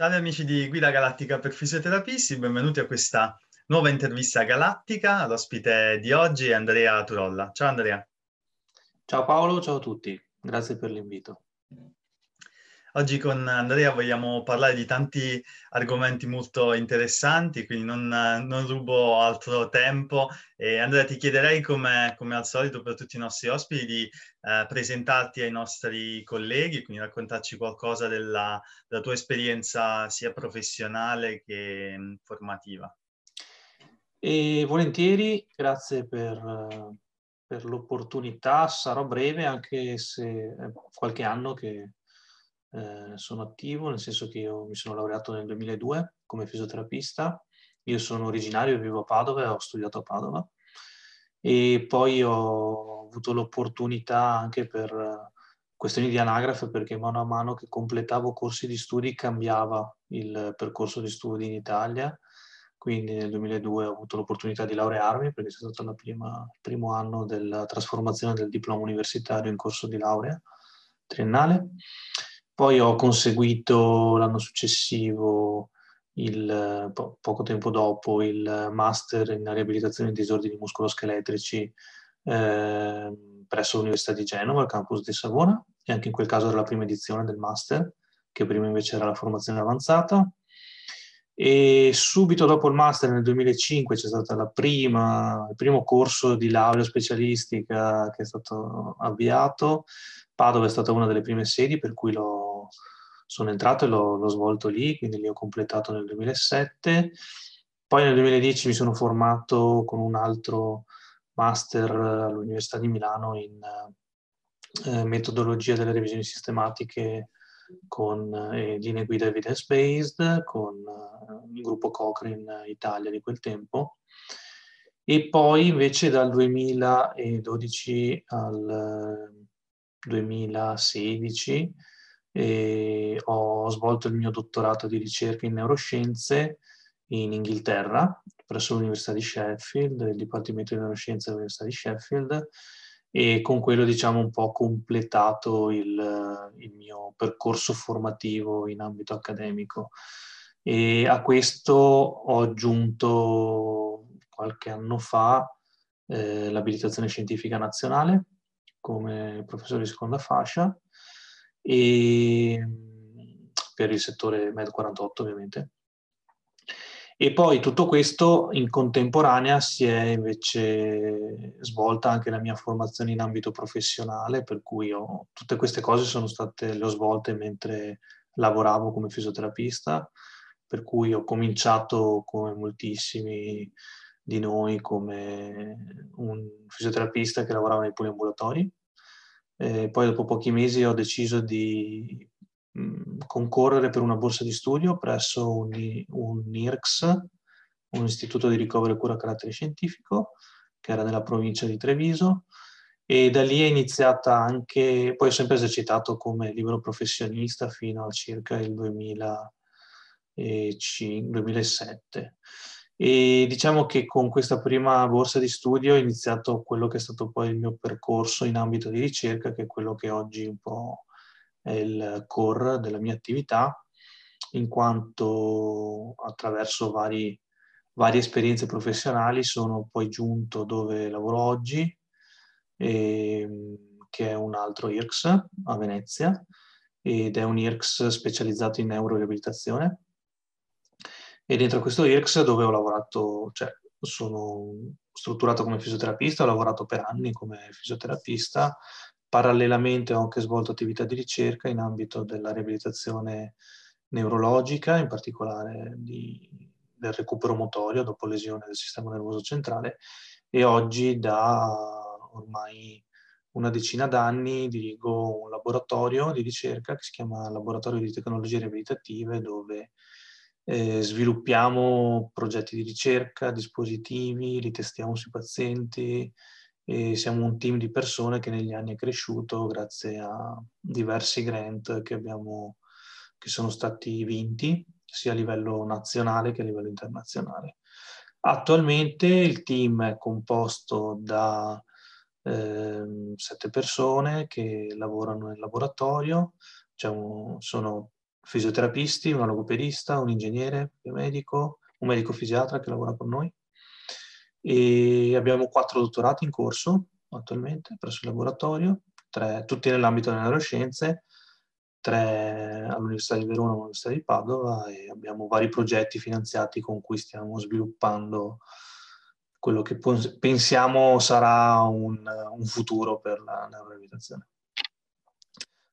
Salve amici di Guida Galattica per Fisioterapisti, benvenuti a questa nuova intervista galattica. L'ospite di oggi è Andrea Turolla. Ciao Andrea. Ciao Paolo, ciao a tutti, grazie per l'invito. Oggi con Andrea vogliamo parlare di tanti argomenti molto interessanti, quindi non, non rubo altro tempo. E Andrea, ti chiederei, come, come, al solito per tutti i nostri ospiti, di eh, presentarti ai nostri colleghi, quindi raccontarci qualcosa della, della tua esperienza sia professionale che mh, formativa. E volentieri, grazie per, per l'opportunità. Sarò breve, anche se è qualche anno che eh, sono attivo, nel senso che io mi sono laureato nel 2002 come fisioterapista. Io sono originario, vivo a Padova e ho studiato a Padova. E poi ho avuto l'opportunità anche per questioni di anagrafe, perché mano a mano che completavo corsi di studi cambiava il percorso di studi in Italia. Quindi nel 2002 ho avuto l'opportunità di laurearmi perché è stato il primo anno della trasformazione del diploma universitario in corso di laurea triennale. Poi ho conseguito l'anno successivo, il, po- poco tempo dopo, il master in riabilitazione di disordini muscoloscheletrici eh, presso l'Università di Genova, al campus di Savona, e anche in quel caso era la prima edizione del master, che prima invece era la formazione avanzata. E subito dopo il master nel 2005 c'è stato il primo corso di laurea specialistica che è stato avviato. Padova è stata una delle prime sedi per cui l'ho sono entrato e l'ho, l'ho svolto lì, quindi li ho completato nel 2007. Poi nel 2010 mi sono formato con un altro master all'Università di Milano in eh, metodologia delle revisioni sistematiche con eh, linee guida evidence-based, con eh, il gruppo Cochrane Italia di quel tempo. E poi invece dal 2012 al 2016 e ho svolto il mio dottorato di ricerca in neuroscienze in Inghilterra presso l'Università di Sheffield, il Dipartimento di Neuroscienze dell'Università di Sheffield e con quello diciamo un po' completato il, il mio percorso formativo in ambito accademico. E a questo ho aggiunto qualche anno fa eh, l'abilitazione scientifica nazionale come professore di seconda fascia e per il settore Med 48 ovviamente. E poi tutto questo in contemporanea si è invece svolta anche la mia formazione in ambito professionale, per cui ho, tutte queste cose sono state, le ho svolte mentre lavoravo come fisioterapista, per cui ho cominciato come moltissimi di noi come un fisioterapista che lavorava nei poliambulatori eh, poi dopo pochi mesi ho deciso di concorrere per una borsa di studio presso un, un IRCS, un istituto di ricovero e cura a carattere scientifico, che era nella provincia di Treviso, e da lì è iniziata anche, poi ho sempre esercitato come libero professionista fino a circa il 2005, 2007. E diciamo che con questa prima borsa di studio ho iniziato quello che è stato poi il mio percorso in ambito di ricerca, che è quello che oggi un po' è il core della mia attività, in quanto attraverso vari, varie esperienze professionali sono poi giunto dove lavoro oggi, e, che è un altro IRCS a Venezia, ed è un IRCS specializzato in neuroriabilitazione e dentro questo IRCS dove ho lavorato, cioè sono strutturato come fisioterapista, ho lavorato per anni come fisioterapista, parallelamente ho anche svolto attività di ricerca in ambito della riabilitazione neurologica, in particolare di, del recupero motorio dopo lesione del sistema nervoso centrale e oggi da ormai una decina d'anni dirigo un laboratorio di ricerca che si chiama Laboratorio di Tecnologie Riabilitative dove eh, sviluppiamo progetti di ricerca, dispositivi, li testiamo sui pazienti e siamo un team di persone che negli anni è cresciuto grazie a diversi grant che, abbiamo, che sono stati vinti sia a livello nazionale che a livello internazionale. Attualmente il team è composto da eh, sette persone che lavorano nel laboratorio, diciamo, sono fisioterapisti, una logopedista, un ingegnere biomedico, un medico fisiatra che lavora con noi e abbiamo quattro dottorati in corso attualmente presso il laboratorio, tre, tutti nell'ambito delle neuroscienze, tre all'Università di Verona e all'Università di Padova e abbiamo vari progetti finanziati con cui stiamo sviluppando quello che pensiamo sarà un, un futuro per la neuroabitazione.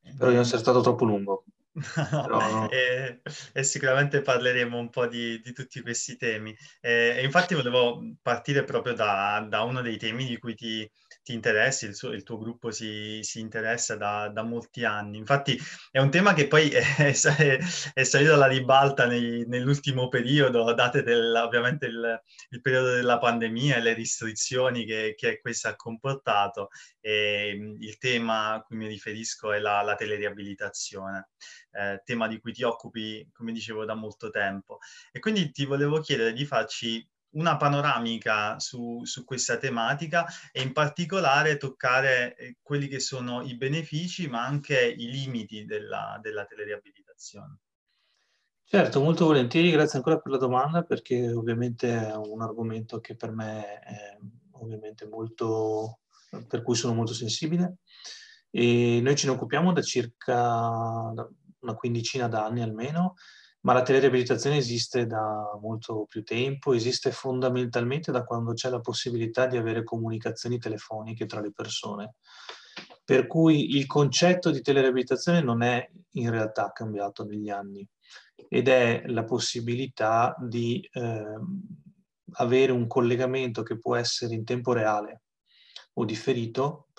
Spero di non essere stato troppo lungo. No, e, e, sicuramente parleremo un po' di, di tutti questi temi. E, e, infatti volevo partire proprio da, da, uno dei temi di cui ti, ti interessi, il, suo, il, tuo gruppo si, si interessa da, da, molti anni. Infatti è un tema che poi è, è, è salito alla ribalta nei, nell'ultimo periodo, date del, ovviamente il, il, periodo della pandemia e le restrizioni che, che questo ha comportato. E, il tema a cui mi riferisco è la, la teleriabilitazione eh, tema di cui ti occupi, come dicevo, da molto tempo. E quindi ti volevo chiedere di farci una panoramica su, su, questa tematica e in particolare toccare eh, quelli che sono i benefici ma anche i limiti della, della teleriabilitazione. Certo, molto volentieri, grazie ancora per la domanda perché ovviamente è un argomento che per me è ovviamente molto, per cui sono molto sensibile e noi ce ne occupiamo da circa una quindicina d'anni almeno, ma la teleriabilitazione esiste da molto più tempo, esiste fondamentalmente da quando c'è la possibilità di avere comunicazioni telefoniche tra le persone. Per cui il concetto di teleriabilitazione non è in realtà cambiato negli anni ed è la possibilità di eh, avere un collegamento che può essere in tempo reale o differito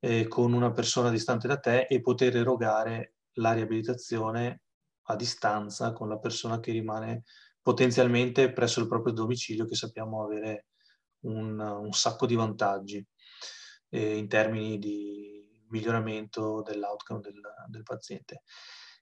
eh, con una persona distante da te e poter erogare la riabilitazione a distanza con la persona che rimane potenzialmente presso il proprio domicilio che sappiamo avere un, un sacco di vantaggi eh, in termini di miglioramento dell'outcome del, del paziente.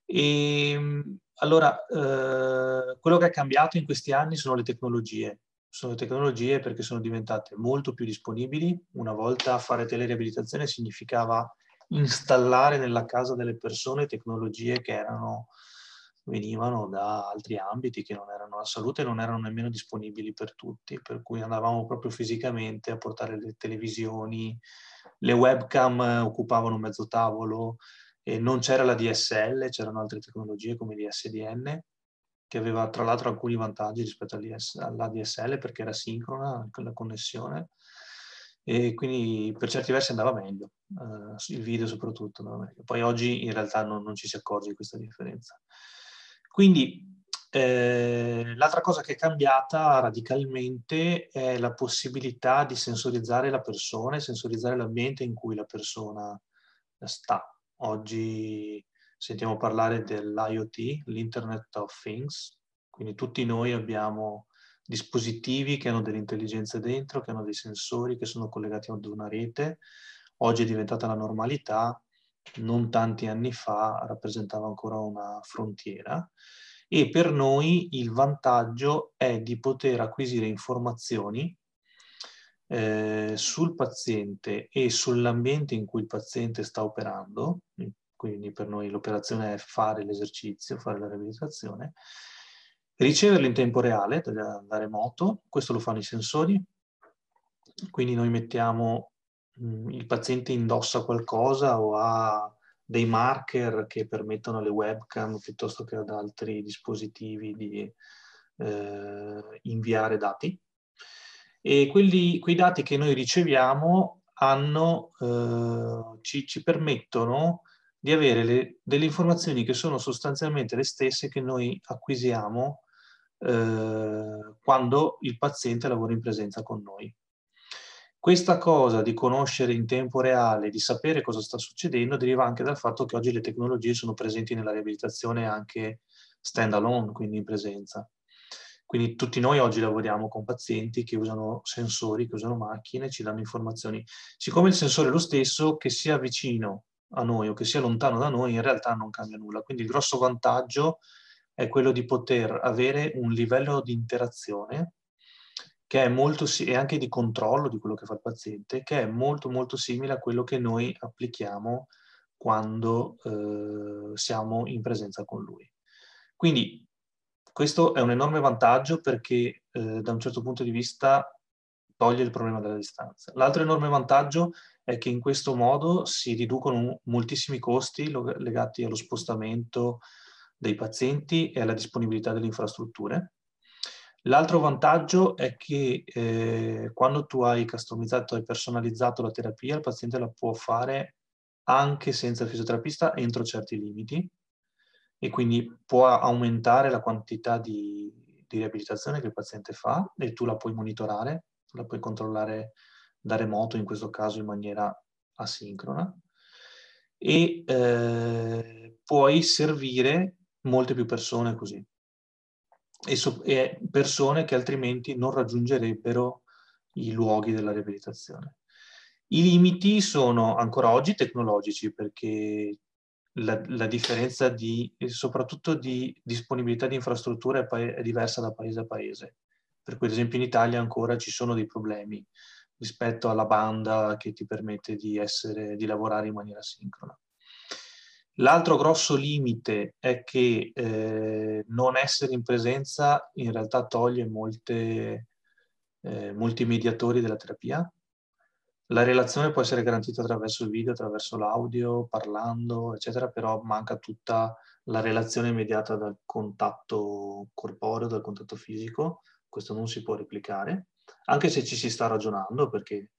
E, ehm, allora, eh, quello che è cambiato in questi anni sono le tecnologie. Sono le tecnologie perché sono diventate molto più disponibili. Una volta fare teleriabilitazione significava installare nella casa delle persone tecnologie che erano, venivano da altri ambiti che non erano la salute e non erano nemmeno disponibili per tutti, per cui andavamo proprio fisicamente a portare le televisioni, le webcam occupavano mezzo tavolo, e non c'era la DSL, c'erano altre tecnologie come l'ISDN, che aveva tra l'altro alcuni vantaggi rispetto alla DSL perché era sincrona la connessione e quindi per certi versi andava meglio, uh, il video soprattutto andava meglio. Poi oggi in realtà non, non ci si accorge di questa differenza. Quindi eh, l'altra cosa che è cambiata radicalmente è la possibilità di sensorizzare la persona e sensorizzare l'ambiente in cui la persona sta. Oggi sentiamo parlare dell'IoT, l'Internet of Things, quindi tutti noi abbiamo dispositivi che hanno delle intelligenze dentro, che hanno dei sensori, che sono collegati ad una rete. Oggi è diventata la normalità, non tanti anni fa rappresentava ancora una frontiera. E per noi il vantaggio è di poter acquisire informazioni eh, sul paziente e sull'ambiente in cui il paziente sta operando, quindi per noi l'operazione è fare l'esercizio, fare la riabilitazione, riceverlo in tempo reale da, da remoto, questo lo fanno i sensori, quindi noi mettiamo mh, mm, il paziente indossa qualcosa o ha dei marker che permettono alle webcam piuttosto che ad altri dispositivi di eh, inviare dati. E quelli, quei dati che noi riceviamo hanno, eh, ci, ci, permettono di avere le, delle informazioni che sono sostanzialmente le stesse che noi acquisiamo eh, quando il paziente lavora in presenza con noi. Questa cosa di conoscere in tempo reale, di sapere cosa sta succedendo, deriva anche dal fatto che oggi le tecnologie sono presenti nella riabilitazione anche stand alone, quindi in presenza. Quindi tutti noi oggi lavoriamo con pazienti che usano sensori, che usano macchine, ci danno informazioni. Siccome il sensore è lo stesso, che sia vicino a noi o che sia lontano da noi, in realtà non cambia nulla. Quindi il grosso vantaggio è quello di poter avere un livello di interazione che è molto, e anche di controllo di quello che fa il paziente, che è molto molto simile a quello che noi applichiamo quando eh, siamo in presenza con lui. Quindi questo è un enorme vantaggio perché eh, da un certo punto di vista toglie il problema della distanza. L'altro enorme vantaggio è che in questo modo si riducono moltissimi costi legati allo spostamento dei pazienti e alla disponibilità delle infrastrutture. L'altro vantaggio è che eh, quando tu hai customizzato e personalizzato la terapia, il paziente la può fare anche senza il fisioterapista entro certi limiti e quindi può aumentare la quantità di, di riabilitazione che il paziente fa e tu la puoi monitorare, la puoi controllare da remoto, in questo caso in maniera asincrona, e eh, puoi servire molte più persone così. E, so, e persone che altrimenti non raggiungerebbero i luoghi della riabilitazione. I limiti sono ancora oggi tecnologici perché la, la differenza di, soprattutto di disponibilità di infrastrutture è, è, diversa da paese a paese. Per cui ad esempio in Italia ancora ci sono dei problemi rispetto alla banda che ti permette di, essere, di lavorare in maniera sincrona. L'altro grosso limite è che eh, non essere in presenza in realtà toglie molte, eh, molti mediatori della terapia. La relazione può essere garantita attraverso il video, attraverso l'audio, parlando, eccetera, però manca tutta la relazione immediata dal contatto corporeo, dal contatto fisico. Questo non si può replicare, anche se ci si sta ragionando, perché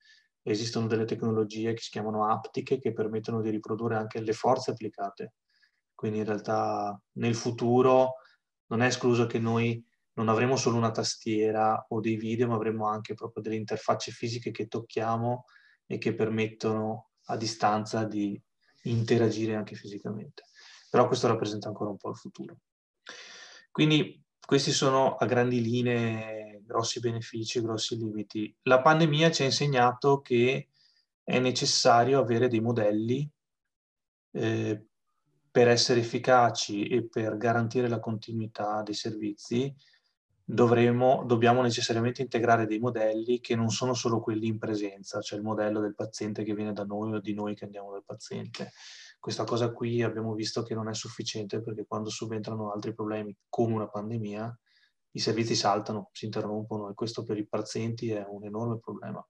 esistono delle tecnologie che si chiamano aptiche che permettono di riprodurre anche le forze applicate. Quindi in realtà nel futuro non è escluso che noi non avremo solo una tastiera o dei video, ma avremo anche proprio delle interfacce fisiche che tocchiamo e che permettono a distanza di interagire anche fisicamente. Però questo rappresenta ancora un po' il futuro. Quindi questi sono a grandi linee grossi benefici, grossi limiti. La pandemia ci ha insegnato che è necessario avere dei modelli eh, per essere efficaci e per garantire la continuità dei servizi. Dovremo, dobbiamo necessariamente integrare dei modelli che non sono solo quelli in presenza, cioè il modello del paziente che viene da noi o di noi che andiamo dal paziente questa cosa qui abbiamo visto che non è sufficiente perché quando subentrano altri problemi come una pandemia, i servizi saltano, si interrompono e questo per i pazienti è un enorme problema.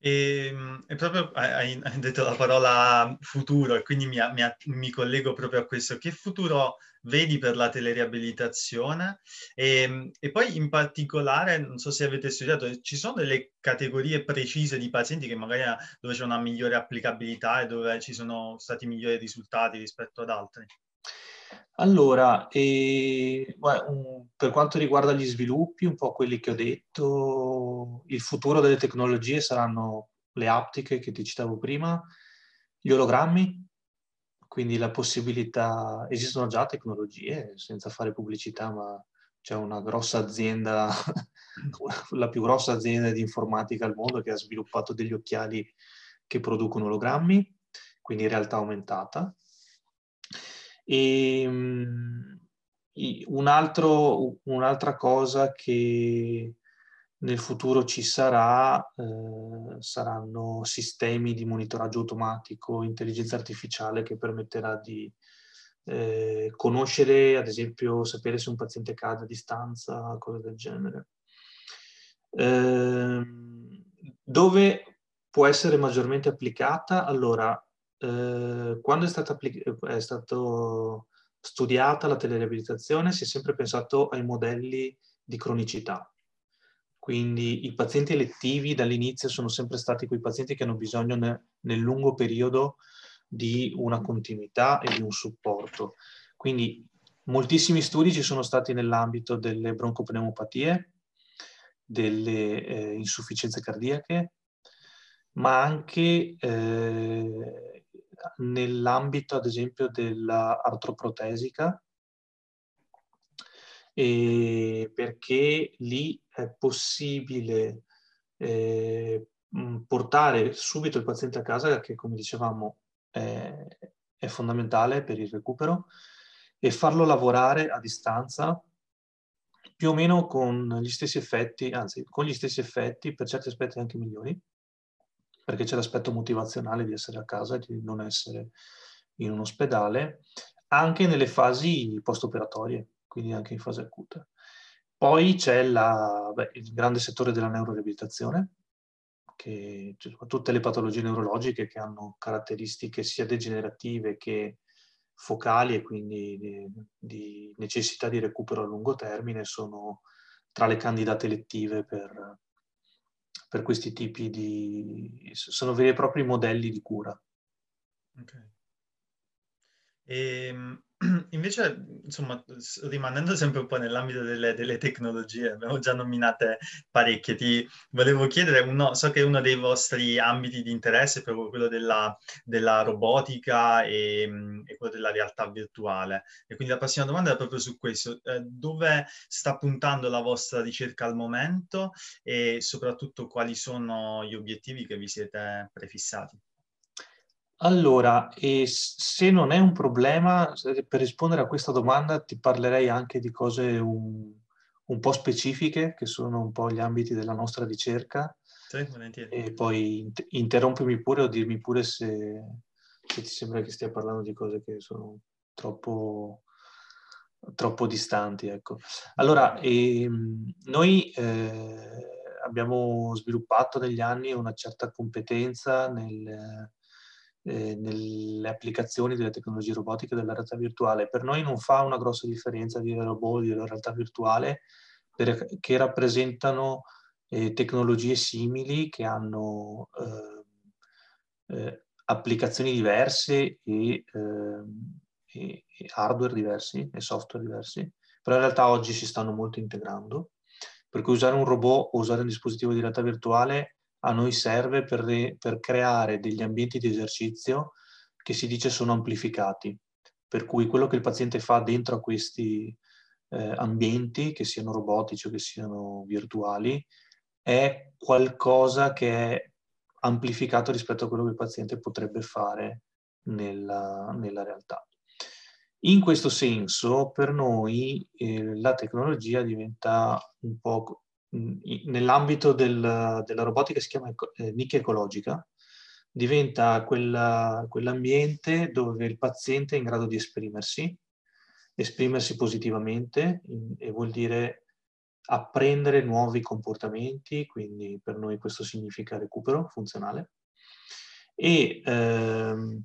E, ehm, e, proprio hai, detto la parola futuro e quindi mi, mi, mi, collego proprio a questo. Che futuro vedi per la teleriabilitazione? E, ehm, e, poi in particolare, non so se avete studiato, ci sono delle categorie precise di pazienti che magari dove c'è una migliore applicabilità e dove ci sono stati migliori risultati rispetto ad altri? Allora, eh, per quanto riguarda gli sviluppi, un po' quelli che ho detto, il futuro delle tecnologie saranno le aptiche che ti citavo prima, gli ologrammi, quindi la possibilità, esistono già tecnologie, senza fare pubblicità, ma c'è una grossa azienda, la più grossa azienda di informatica al mondo che ha sviluppato degli occhiali che producono ologrammi, quindi realtà aumentata e, um, un altro, un'altra cosa che nel futuro ci sarà eh, saranno sistemi di monitoraggio automatico, intelligenza artificiale che permetterà di eh, conoscere, ad esempio, sapere se un paziente cade a distanza, cose del genere. Eh, dove può essere maggiormente applicata? Allora, eh, quando è stata, è stato studiata la teleriabilitazione si è sempre pensato ai modelli di cronicità. Quindi i pazienti elettivi dall'inizio sono sempre stati quei pazienti che hanno bisogno ne, nel lungo periodo di una continuità e di un supporto. Quindi moltissimi studi ci sono stati nell'ambito delle broncopneumopatie, delle eh, insufficienze cardiache, ma anche eh, nell'ambito, ad esempio, dell'artroprotesica, perché lì è possibile eh, portare subito il paziente a casa, che come dicevamo è, è fondamentale per il recupero, e farlo lavorare a distanza più o meno con gli stessi effetti, anzi con gli stessi effetti, per certi aspetti anche migliori, perché c'è l'aspetto motivazionale di essere a casa e di non essere in un ospedale, anche nelle fasi post-operatorie, quindi anche in fase acuta. Poi c'è la, beh, il grande settore della neuroriabilitazione, che cioè, tutte le patologie neurologiche che hanno caratteristiche sia degenerative che focali e quindi di, di necessità di recupero a lungo termine sono tra le candidate elettive per, per questi tipi di... sono veri e propri modelli di cura. Okay. E, ehm, invece, insomma, rimanendo sempre un po' nell'ambito delle, delle, tecnologie, abbiamo già nominate parecchie, ti volevo chiedere, uno, so che uno dei vostri ambiti di interesse è proprio quello della, della robotica e, e, quello della realtà virtuale. E quindi la prossima domanda è proprio su questo. Eh, dove sta puntando la vostra ricerca al momento e soprattutto quali sono gli obiettivi che vi siete prefissati? Allora, se non è un problema, per rispondere a questa domanda ti parlerei anche di cose un, un po' specifiche, che sono un po' gli ambiti della nostra ricerca. Sì, volentieri. E poi interrompimi pure o dirmi pure se, se, ti sembra che stia parlando di cose che sono troppo, troppo distanti. Ecco. Allora, ehm, noi eh, abbiamo sviluppato negli anni una certa competenza nel eh, nelle applicazioni delle tecnologie robotiche della realtà virtuale. Per noi non fa una grossa differenza dire robot, dire realtà virtuale, per, che rappresentano eh, tecnologie simili che hanno eh, eh applicazioni diverse e, ehm, e, e hardware diversi e software diversi, però in realtà oggi si stanno molto integrando. Per cui usare un robot o usare un dispositivo di realtà virtuale a noi serve per, re, per creare degli ambienti di esercizio che si dice sono amplificati. Per cui quello che il paziente fa dentro a questi eh, ambienti, che siano robotici o che siano virtuali, è qualcosa che è amplificato rispetto a quello che il paziente potrebbe fare nella, nella realtà. In questo senso, per noi eh, la tecnologia diventa un po' nell'ambito del, della robotica si chiama eh, nicchia ecologica, diventa quella, quell'ambiente dove il paziente è in grado di esprimersi, esprimersi positivamente in, e vuol dire apprendere nuovi comportamenti, quindi per noi questo significa recupero funzionale. E ehm,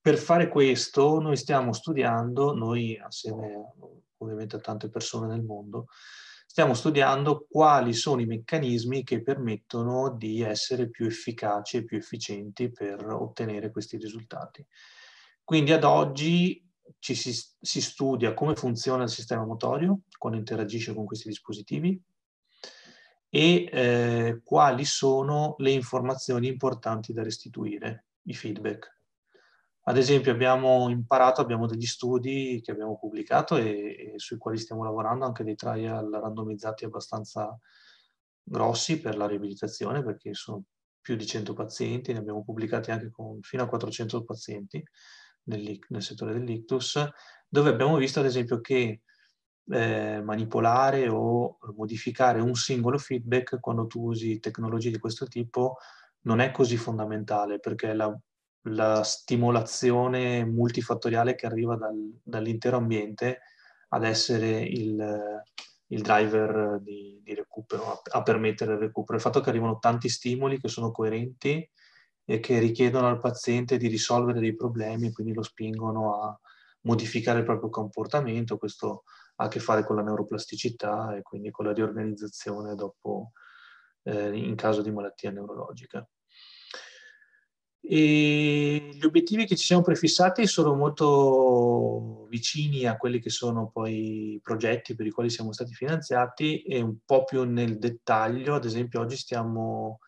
per fare questo noi stiamo studiando, noi assieme ovviamente a tante persone nel mondo, stiamo studiando quali sono i meccanismi che permettono di essere più efficaci e più efficienti per ottenere questi risultati. Quindi ad oggi ci si, si studia come funziona il sistema motorio quando interagisce con questi dispositivi e eh, quali sono le informazioni importanti da restituire, i feedback. Ad esempio abbiamo imparato, abbiamo degli studi che abbiamo pubblicato e, e, sui quali stiamo lavorando, anche dei trial randomizzati abbastanza grossi per la riabilitazione, perché sono più di 100 pazienti, ne abbiamo pubblicati anche con fino a 400 pazienti nel, nel settore dell'ictus, dove abbiamo visto ad esempio che eh, manipolare o modificare un singolo feedback quando tu usi tecnologie di questo tipo non è così fondamentale perché la la stimolazione multifattoriale che arriva dal, dall'intero ambiente ad essere il, il driver di, di recupero, a, a, permettere il recupero. Il fatto che arrivano tanti stimoli che sono coerenti e che richiedono al paziente di risolvere dei problemi quindi lo spingono a modificare il proprio comportamento, questo ha a che fare con la neuroplasticità e quindi con la riorganizzazione dopo, eh, in caso di malattia neurologica. E gli obiettivi che ci siamo prefissati sono molto vicini a quelli che sono poi i progetti per i quali siamo stati finanziati e un po' più nel dettaglio. Ad esempio, oggi stiamo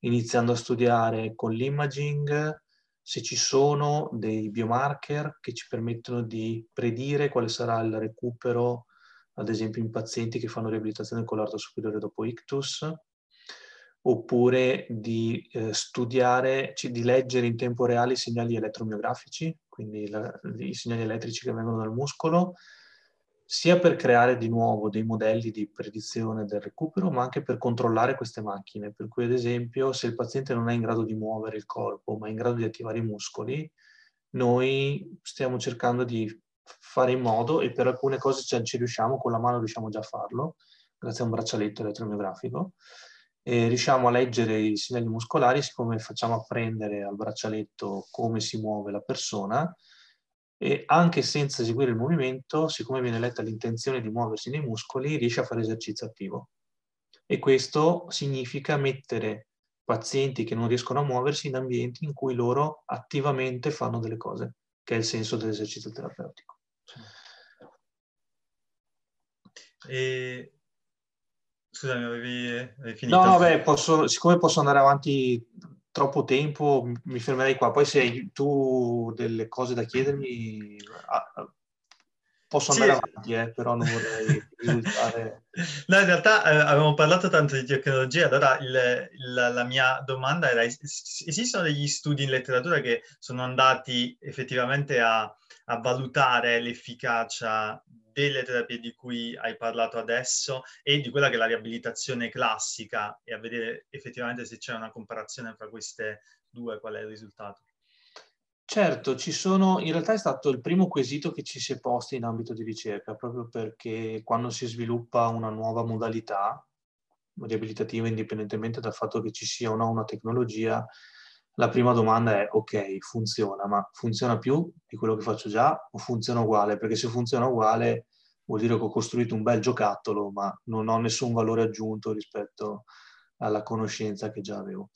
iniziando a studiare con l'imaging se ci sono dei biomarker che ci permettono di predire quale sarà il recupero, ad esempio in pazienti che fanno riabilitazione con l'arto superiore dopo ictus oppure di eh, studiare, di leggere in tempo reale i segnali elettromiografici, quindi la, i segnali elettrici che vengono dal muscolo, sia per creare di nuovo dei modelli di predizione del recupero, ma anche per controllare queste macchine. Per cui, ad esempio, se il paziente non è in grado di muovere il corpo, ma è in grado di attivare i muscoli, noi stiamo cercando di fare in modo, e per alcune cose ci riusciamo, con la mano riusciamo già a farlo, grazie a un braccialetto elettromiografico, e riusciamo a leggere i segnali muscolari, siccome facciamo apprendere al braccialetto come si muove la persona, e anche senza eseguire il movimento, siccome viene letta l'intenzione di muoversi nei muscoli, riesce a fare esercizio attivo. E questo significa mettere pazienti che non riescono a muoversi in ambienti in cui loro attivamente fanno delle cose, che è il senso dell'esercizio terapeutico. E... Scusami, avevi, avevi finito? No, vabbè, posso, siccome posso andare avanti troppo tempo, mi fermerei qua. Poi se hai tu delle cose da chiedermi, Posso andare sì. avanti, eh, però non vorrei risultare... No, in realtà eh, avevamo parlato tanto di tecnologia, allora il, il, la mia domanda era, esistono degli studi in letteratura che sono andati effettivamente a, a valutare l'efficacia delle terapie di cui hai parlato adesso e di quella che è la riabilitazione classica e a vedere effettivamente se c'è una comparazione tra queste due, qual è il risultato? Certo, ci sono, in realtà è stato il primo quesito che ci si è posto in ambito di ricerca, proprio perché quando si sviluppa una nuova modalità riabilitativa, indipendentemente dal fatto che ci sia o no una tecnologia, la prima domanda è, ok, funziona, ma funziona più di quello che faccio già o funziona uguale? Perché se funziona uguale vuol dire che ho costruito un bel giocattolo, ma non ho nessun valore aggiunto rispetto alla conoscenza che già avevo.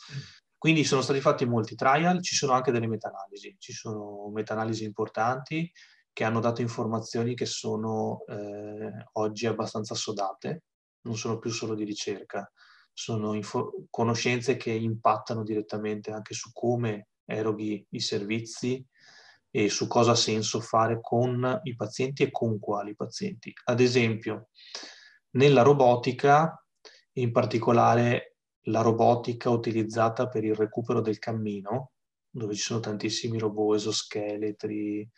Quindi sono stati fatti molti trial, ci sono anche delle meta-analisi, ci sono meta-analisi importanti che hanno dato informazioni che sono eh, oggi abbastanza assodate, non sono più solo di ricerca, sono info- conoscenze che impattano direttamente anche su come eroghi i servizi e su cosa ha senso fare con i pazienti e con quali pazienti. Ad esempio, nella robotica, in particolare la robotica utilizzata per il recupero del cammino, dove ci sono tantissimi robot esoscheletri.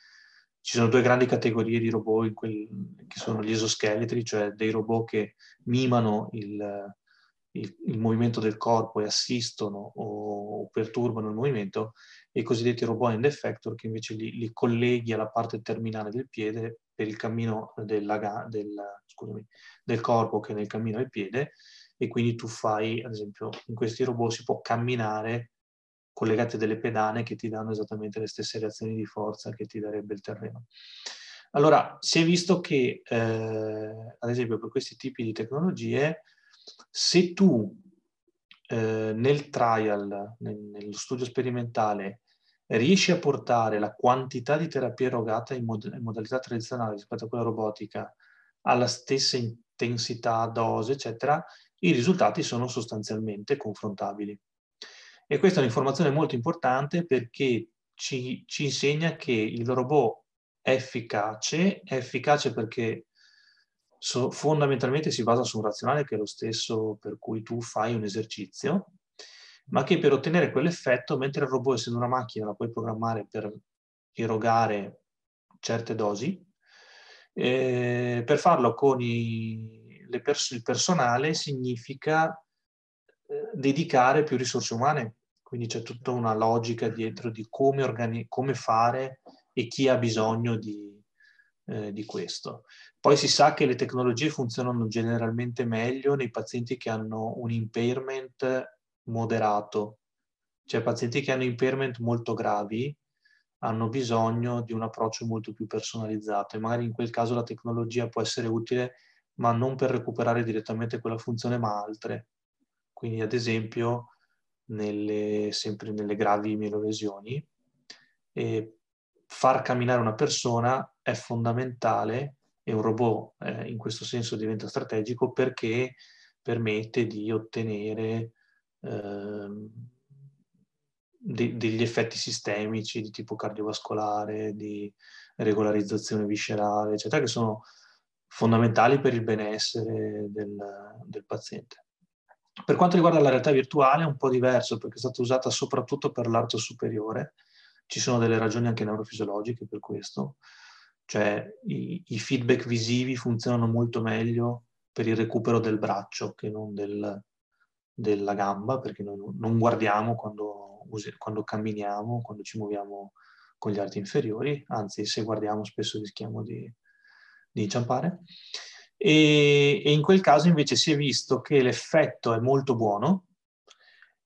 Ci sono due grandi categorie di robot quel, che sono gli esoscheletri, cioè dei robot che mimano il, il, il movimento del corpo e assistono o, o, perturbano il movimento, e i cosiddetti robot end effector che invece li, li colleghi alla parte terminale del piede per il cammino della, del, scusami, del corpo che è nel cammino del piede e quindi tu fai, ad esempio, in questi robot si può camminare collegati a delle pedane che ti danno esattamente le stesse reazioni di forza che ti darebbe il terreno. Allora, si è visto che, eh, ad esempio, per questi tipi di tecnologie, se tu eh, nel trial, nel, nello studio sperimentale, riesci a portare la quantità di terapia erogata in, mod- in modalità tradizionale rispetto a quella robotica alla stessa intensità, dose, eccetera, i risultati sono sostanzialmente confrontabili. E questa è un'informazione molto importante perché ci, ci insegna che il robot è efficace, è efficace perché so, fondamentalmente si basa su un razionale che è lo stesso per cui tu fai un esercizio, ma che per ottenere quell'effetto, mentre il robot essendo una macchina la puoi programmare per erogare certe dosi, eh, per farlo con i, pers- il personale significa eh, dedicare più risorse umane, quindi c'è tutta una logica dietro di come, organi- come fare e chi ha bisogno di, eh, di questo. Poi si sa che le tecnologie funzionano generalmente meglio nei pazienti che hanno un impairment moderato, cioè pazienti che hanno impairment molto gravi hanno bisogno di un approccio molto più personalizzato e magari in quel caso la tecnologia può essere utile ma non per recuperare direttamente quella funzione, ma altre. Quindi, ad esempio, nelle, sempre nelle gravi mielolesioni, far camminare una persona è fondamentale e un robot eh, in questo senso diventa strategico perché permette di ottenere eh, de- degli effetti sistemici di tipo cardiovascolare, di regolarizzazione viscerale, eccetera, che sono fondamentali per il benessere del, del paziente. Per quanto riguarda la realtà virtuale è un po' diverso perché è stata usata soprattutto per l'arto superiore, ci sono delle ragioni anche neurofisiologiche per questo, cioè i, i feedback visivi funzionano molto meglio per il recupero del braccio che non del, della gamba, perché noi non guardiamo quando, quando camminiamo, quando ci muoviamo con gli arti inferiori, anzi se guardiamo spesso rischiamo di, di inciampare. E, e in quel caso invece si è visto che l'effetto è molto buono,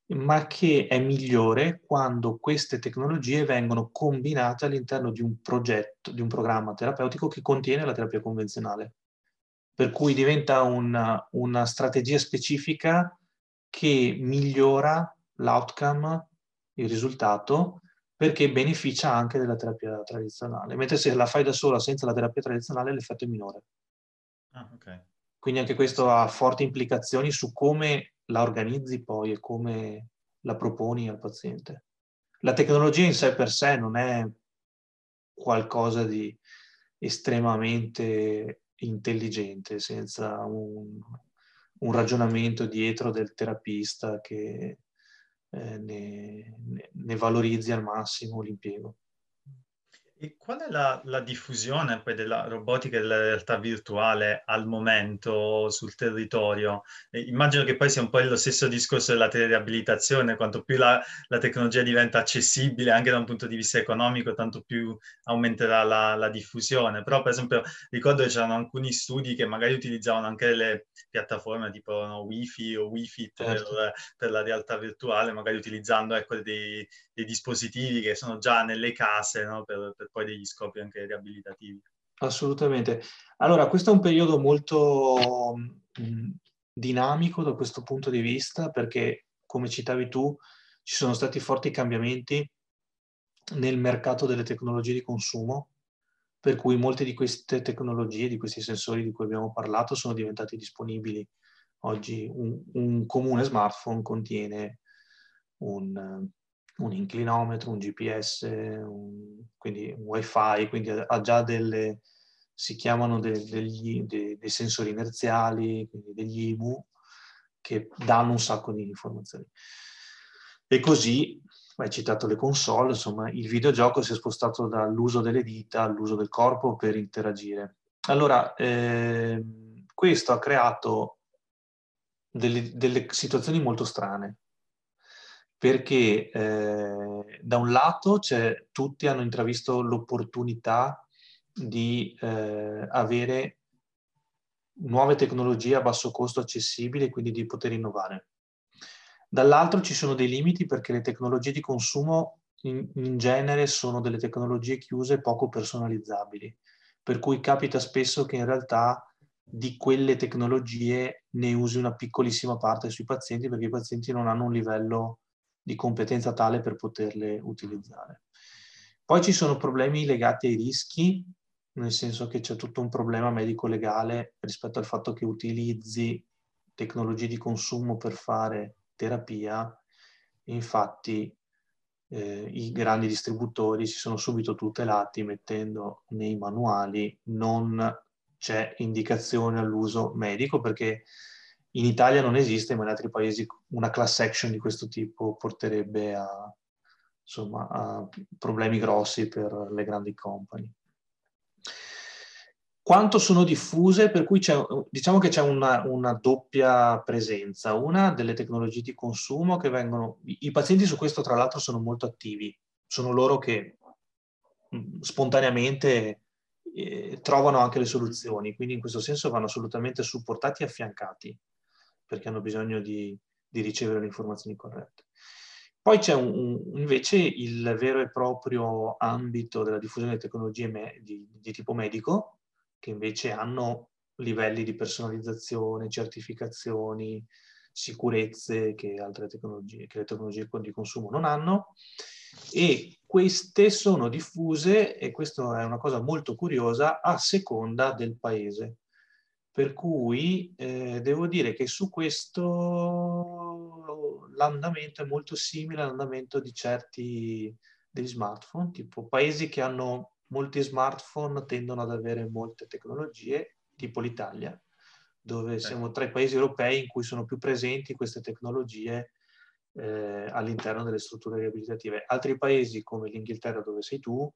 ma che è migliore quando queste tecnologie vengono combinate all'interno di un progetto, di un programma terapeutico che contiene la terapia convenzionale. Per cui diventa una, una strategia specifica che migliora l'outcome, il risultato, perché beneficia anche della terapia tradizionale. Mentre se la fai da sola senza la terapia tradizionale l'effetto è minore. Ah, okay. Quindi anche questo ha forti implicazioni su come la organizzi poi e come la proponi al paziente. La tecnologia in sé per sé non è qualcosa di estremamente intelligente, senza un, un ragionamento dietro del terapista che eh, ne, ne, valorizzi al massimo l'impiego. E qual è la, la, diffusione poi della robotica e della realtà virtuale al momento sul territorio? E immagino che poi sia un po' lo stesso discorso della riabilitazione, quanto più la, la, tecnologia diventa accessibile anche da un punto di vista economico, tanto più aumenterà la, la diffusione. Però per esempio ricordo che c'erano alcuni studi che magari utilizzavano anche le piattaforme tipo no, Wi-Fi o Wi-Fi certo. per, per, la realtà virtuale, magari utilizzando ecco, dei, dei dispositivi che sono già nelle case no, per, per poi degli scopi anche riabilitativi. Assolutamente. Allora, questo è un periodo molto mm, dinamico da questo punto di vista perché, come citavi tu, ci sono stati forti cambiamenti nel mercato delle tecnologie di consumo, per cui molte di queste tecnologie, di questi sensori di cui abbiamo parlato, sono diventati disponibili. Oggi un, un comune smartphone contiene un, un inclinometro, un GPS, un, quindi un wifi, quindi ha già delle, si chiamano de, degli, de, dei sensori inerziali, quindi degli IMU, che danno un sacco di informazioni. E così, hai citato le console, insomma, il videogioco si è spostato dall'uso delle dita all'uso del corpo per interagire. Allora, eh, questo ha creato delle, delle situazioni molto strane perché eh, da un lato tutti hanno intravisto l'opportunità di eh, avere nuove tecnologie a basso costo accessibili e quindi di poter innovare. Dall'altro ci sono dei limiti perché le tecnologie di consumo in, in genere sono delle tecnologie chiuse e poco personalizzabili, per cui capita spesso che in realtà di quelle tecnologie ne usi una piccolissima parte sui pazienti perché i pazienti non hanno un livello di competenza tale per poterle utilizzare. Poi ci sono problemi legati ai rischi, nel senso che c'è tutto un problema medico-legale rispetto al fatto che utilizzi tecnologie di consumo per fare terapia. Infatti eh, i grandi distributori si sono subito tutelati mettendo nei manuali non c'è indicazione all'uso medico perché in Italia non esiste, ma in altri paesi una class action di questo tipo porterebbe a, insomma, a problemi grossi per le grandi company. Quanto sono diffuse? Per cui diciamo che c'è una, una, doppia presenza. Una delle tecnologie di consumo che vengono... I pazienti su questo tra l'altro sono molto attivi. Sono loro che mm, spontaneamente eh, trovano anche le soluzioni, quindi in questo senso vanno assolutamente supportati e affiancati perché hanno bisogno di, di ricevere le informazioni corrette. Poi c'è un, un, invece il vero e proprio ambito della diffusione di tecnologie me, di, di tipo medico, che invece hanno livelli di personalizzazione, certificazioni, sicurezze che altre tecnologie, che le tecnologie di consumo non hanno. E queste sono diffuse, e questa è una cosa molto curiosa, a seconda del paese. Per cui eh, devo dire che su questo l'andamento è molto simile all'andamento di certi degli smartphone, tipo paesi che hanno molti smartphone tendono ad avere molte tecnologie, tipo l'Italia, dove siamo tra i paesi europei in cui sono più presenti queste tecnologie eh, all'interno delle strutture riabilitative. Altri paesi come l'Inghilterra, dove sei tu,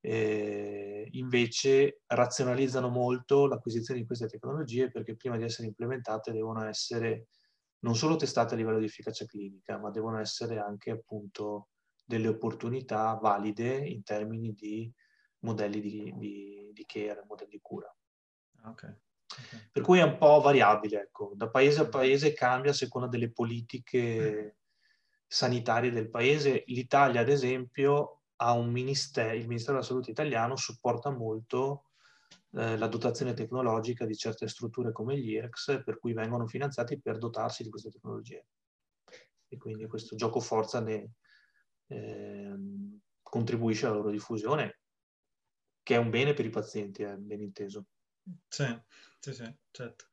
eh, invece razionalizzano molto l'acquisizione di queste tecnologie perché prima di essere implementate devono essere non solo testate a livello di efficacia clinica, ma devono essere anche appunto delle opportunità valide in termini di modelli di, di, di care, modelli di cura. Okay. Okay. Per cui è un po' variabile, ecco. da paese a paese cambia a seconda delle politiche sanitarie del paese. L'Italia, ad esempio, ministero, il Ministero della Salute italiano supporta molto eh, la dotazione tecnologica di certe strutture come gli IRCS, per cui vengono finanziati per dotarsi di queste tecnologie. E quindi questo gioco forza ne, eh, contribuisce alla loro diffusione, che è un bene per i pazienti, è ben inteso. Sì, sì, sì, certo.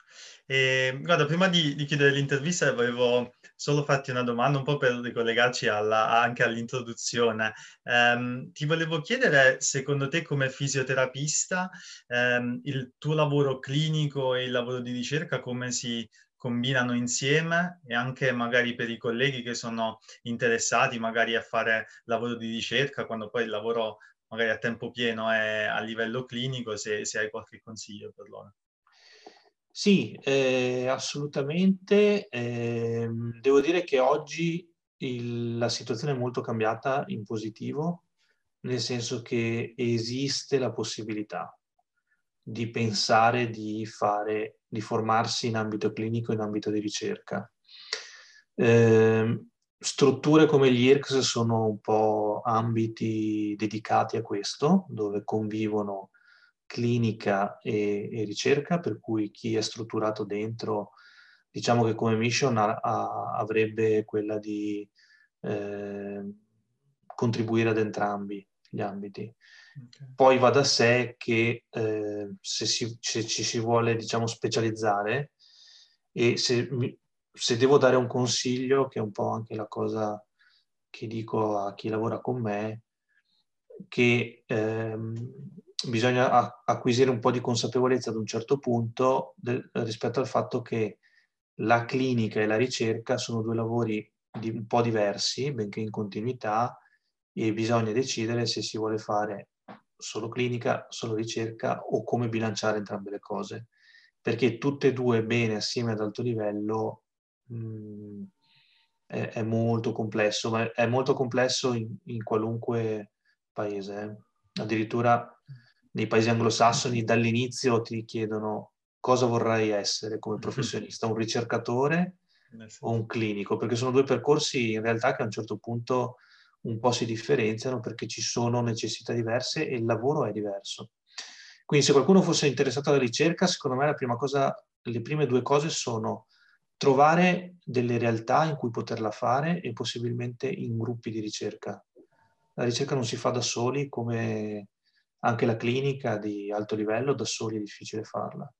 E, guarda, prima di, di chiudere l'intervista volevo solo farti una domanda un po' per ricollegarci alla, anche all'introduzione. Um, ti volevo chiedere, secondo te come fisioterapista, um, il tuo lavoro clinico e il lavoro di ricerca come si combinano insieme e anche magari per i colleghi che sono interessati magari a fare lavoro di ricerca quando poi il lavoro magari a tempo pieno è a livello clinico, se, se hai qualche consiglio per loro. Sì, eh, assolutamente. Eh, devo dire che oggi il, la situazione è molto cambiata in positivo, nel senso che esiste la possibilità di pensare di fare, di formarsi in ambito clinico, in ambito di ricerca. Eh, strutture come gli IRCS sono un po' ambiti dedicati a questo, dove convivono clinica e, e ricerca, per cui chi è strutturato dentro, diciamo che come mission ha, ha, avrebbe quella di eh, contribuire ad entrambi gli ambiti. Okay. Poi va da sé che eh, se, si, se, ci si vuole diciamo, specializzare e se, se, devo dare un consiglio, che è un po' anche la cosa che dico a chi lavora con me, che ehm, bisogna acquisire un po' di consapevolezza ad un certo punto del, rispetto al fatto che la clinica e la ricerca sono due lavori di, un po' diversi, benché in continuità, e bisogna decidere se si vuole fare solo clinica, solo ricerca o come bilanciare entrambe le cose, perché tutte e due bene assieme ad alto livello mh, mm, è, è, molto complesso, ma è molto complesso in, in qualunque paese. Eh. Addirittura nei paesi anglosassoni dall'inizio ti chiedono cosa vorrai essere come professionista, un ricercatore o un clinico, perché sono due percorsi in realtà che a un certo punto un po' si differenziano perché ci sono necessità diverse e il lavoro è diverso. Quindi se qualcuno fosse interessato alla ricerca, secondo me la prima cosa, le prime due cose sono trovare delle realtà in cui poterla fare e possibilmente in gruppi di ricerca. La ricerca non si fa da soli, come anche la clinica di alto livello, da soli è difficile farla.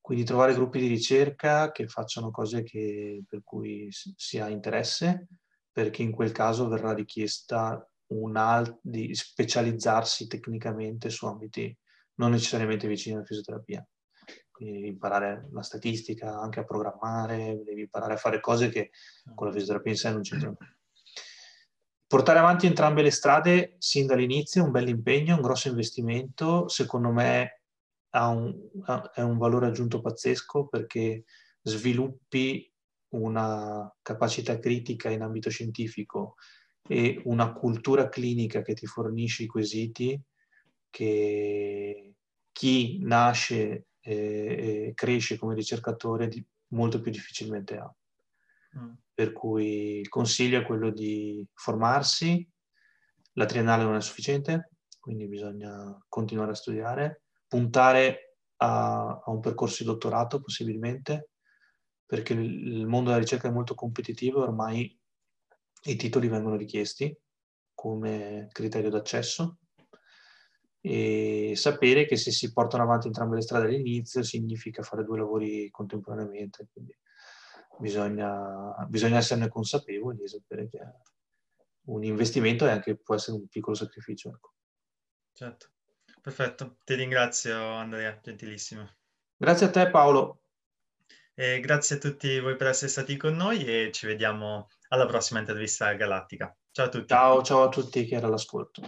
Quindi trovare gruppi di ricerca che facciano cose che, per cui si ha interesse, perché in quel caso verrà richiesta un di specializzarsi tecnicamente su ambiti non necessariamente vicini alla fisioterapia. Quindi imparare la statistica, anche a programmare, devi imparare a fare cose che con la fisioterapia in sé non c'entrano. Portare avanti entrambe le strade sin dall'inizio è un bel impegno, un grosso investimento, secondo me ha un, ha, è un valore aggiunto pazzesco perché sviluppi una capacità critica in ambito scientifico e una cultura clinica che ti fornisce i quesiti che chi nasce e, cresce come ricercatore molto più difficilmente ha. Mm. Per cui il consiglio è quello di formarsi, la triennale non è sufficiente, quindi bisogna continuare a studiare, puntare a, a un percorso di dottorato possibilmente, perché il mondo della ricerca è molto competitivo e ormai i titoli vengono richiesti come criterio d'accesso e sapere che se si portano avanti entrambe le strade all'inizio significa fare due lavori contemporaneamente. Quindi bisogna, bisogna esserne consapevoli e sapere che un investimento è anche, può essere un piccolo sacrificio. Ecco. Certo, perfetto. Ti ringrazio Andrea, gentilissimo. Grazie a te Paolo. E grazie a tutti voi per essere stati con noi e ci vediamo alla prossima intervista galattica. Ciao a tutti. Ciao, ciao a tutti che era all'ascolto.